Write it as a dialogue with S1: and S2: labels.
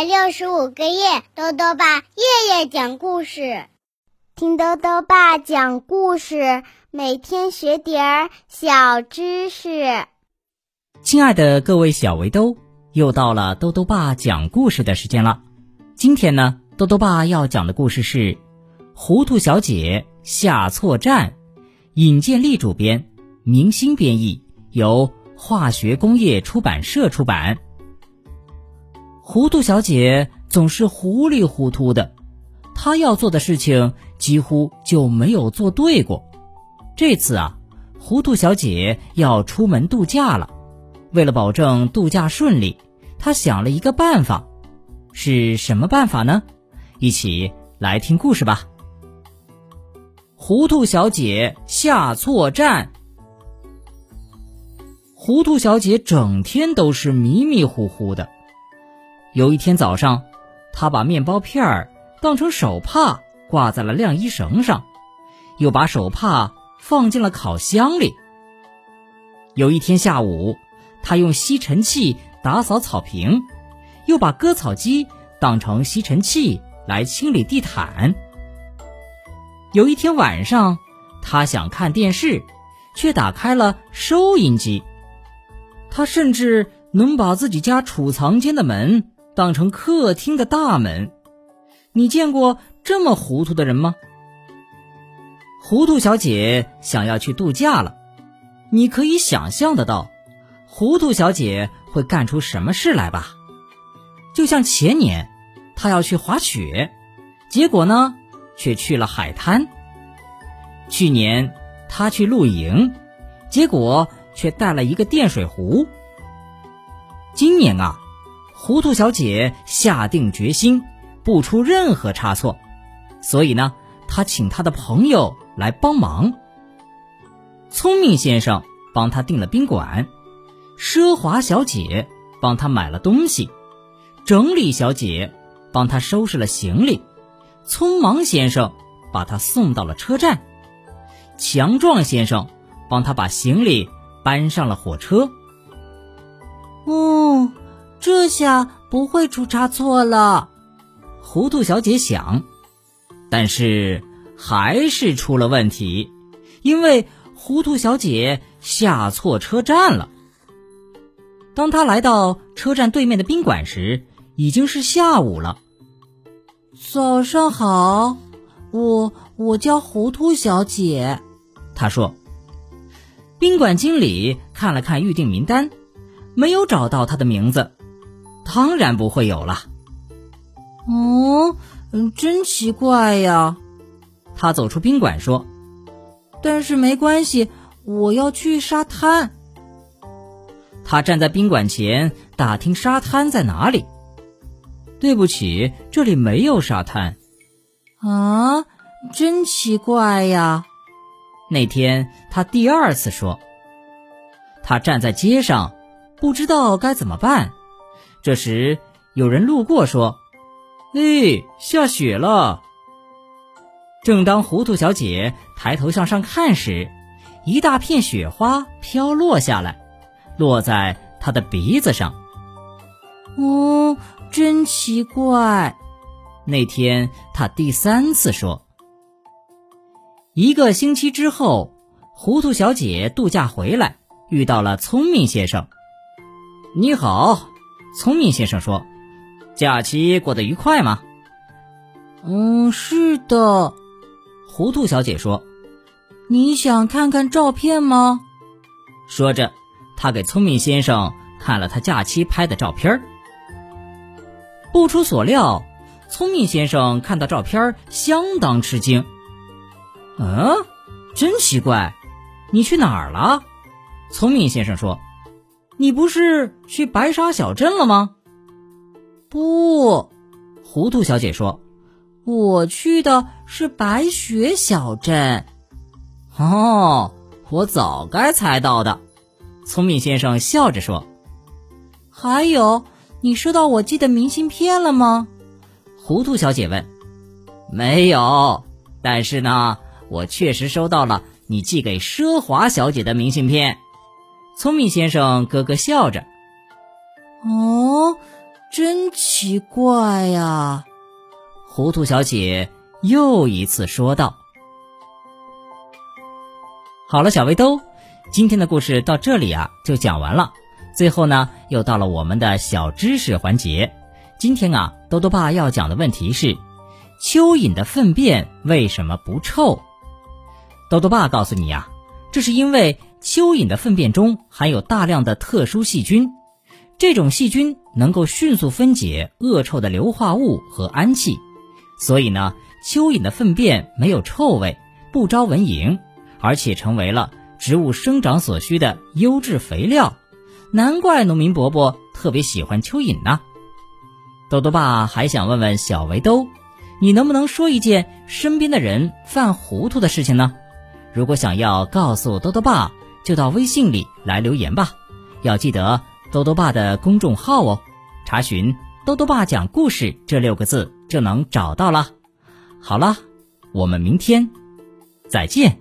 S1: 百六十五个夜，豆豆爸夜夜讲故事，听豆豆爸讲故事，每天学点儿小知识。
S2: 亲爱的各位小围兜，又到了豆豆爸讲故事的时间了。今天呢，豆豆爸要讲的故事是《糊涂小姐下错站》，尹建莉主编，明星编译，由化学工业出版社出版。糊涂小姐总是糊里糊涂的，她要做的事情几乎就没有做对过。这次啊，糊涂小姐要出门度假了，为了保证度假顺利，她想了一个办法，是什么办法呢？一起来听故事吧。糊涂小姐下错站，糊涂小姐整天都是迷迷糊糊的。有一天早上，他把面包片儿当成手帕挂在了晾衣绳上，又把手帕放进了烤箱里。有一天下午，他用吸尘器打扫草坪，又把割草机当成吸尘器来清理地毯。有一天晚上，他想看电视，却打开了收音机。他甚至能把自己家储藏间的门。当成客厅的大门，你见过这么糊涂的人吗？糊涂小姐想要去度假了，你可以想象得到，糊涂小姐会干出什么事来吧？就像前年，她要去滑雪，结果呢，却去了海滩；去年她去露营，结果却带了一个电水壶。今年啊。糊涂小姐下定决心不出任何差错，所以呢，她请她的朋友来帮忙。聪明先生帮她订了宾馆，奢华小姐帮她买了东西，整理小姐帮她收拾了行李，匆忙先生把她送到了车站，强壮先生帮她把行李搬上了火车。
S3: 哦。这下不会出差错了，
S2: 糊涂小姐想，但是还是出了问题，因为糊涂小姐下错车站了。当她来到车站对面的宾馆时，已经是下午了。
S3: 早上好，我我叫糊涂小姐，
S2: 她说。宾馆经理看了看预订名单，没有找到她的名字。当然不会有了。
S3: 哦，真奇怪呀！
S2: 他走出宾馆说：“
S3: 但是没关系，我要去沙滩。”
S2: 他站在宾馆前打听沙滩在哪里。对不起，这里没有沙滩。
S3: 啊，真奇怪呀！
S2: 那天他第二次说：“他站在街上，不知道该怎么办。”这时，有人路过说：“哎，下雪了。”正当糊涂小姐抬头向上看时，一大片雪花飘落下来，落在她的鼻子上。
S3: 哦，真奇怪！
S2: 那天她第三次说。一个星期之后，糊涂小姐度假回来，遇到了聪明先生。你好。聪明先生说：“假期过得愉快吗？”“
S3: 嗯，是的。”
S2: 糊涂小姐说。
S3: “你想看看照片吗？”
S2: 说着，他给聪明先生看了他假期拍的照片。不出所料，聪明先生看到照片相当吃惊。“嗯，真奇怪，你去哪儿了？”聪明先生说。你不是去白沙小镇了吗？
S3: 不，
S2: 糊涂小姐说：“
S3: 我去的是白雪小镇。”
S2: 哦，我早该猜到的。聪明先生笑着说：“
S3: 还有，你收到我寄的明信片了吗？”
S2: 糊涂小姐问。“没有，但是呢，我确实收到了你寄给奢华小姐的明信片。”聪明先生咯咯笑着：“
S3: 哦，真奇怪呀！
S2: 糊涂小姐又一次说道。好了，小围兜，今天的故事到这里啊就讲完了。最后呢，又到了我们的小知识环节。今天啊，豆豆爸要讲的问题是：蚯蚓的粪便为什么不臭？豆豆爸告诉你啊，这是因为蚯蚓的粪便中含有大量的特殊细菌，这种细菌能够迅速分解恶臭的硫化物和氨气，所以呢，蚯蚓的粪便没有臭味，不招蚊蝇。而且成为了植物生长所需的优质肥料，难怪农民伯伯特别喜欢蚯蚓呢。豆豆爸还想问问小围兜，你能不能说一件身边的人犯糊涂的事情呢？如果想要告诉豆豆爸，就到微信里来留言吧。要记得多多爸的公众号哦，查询“多多爸讲故事”这六个字就能找到了。好了，我们明天再见。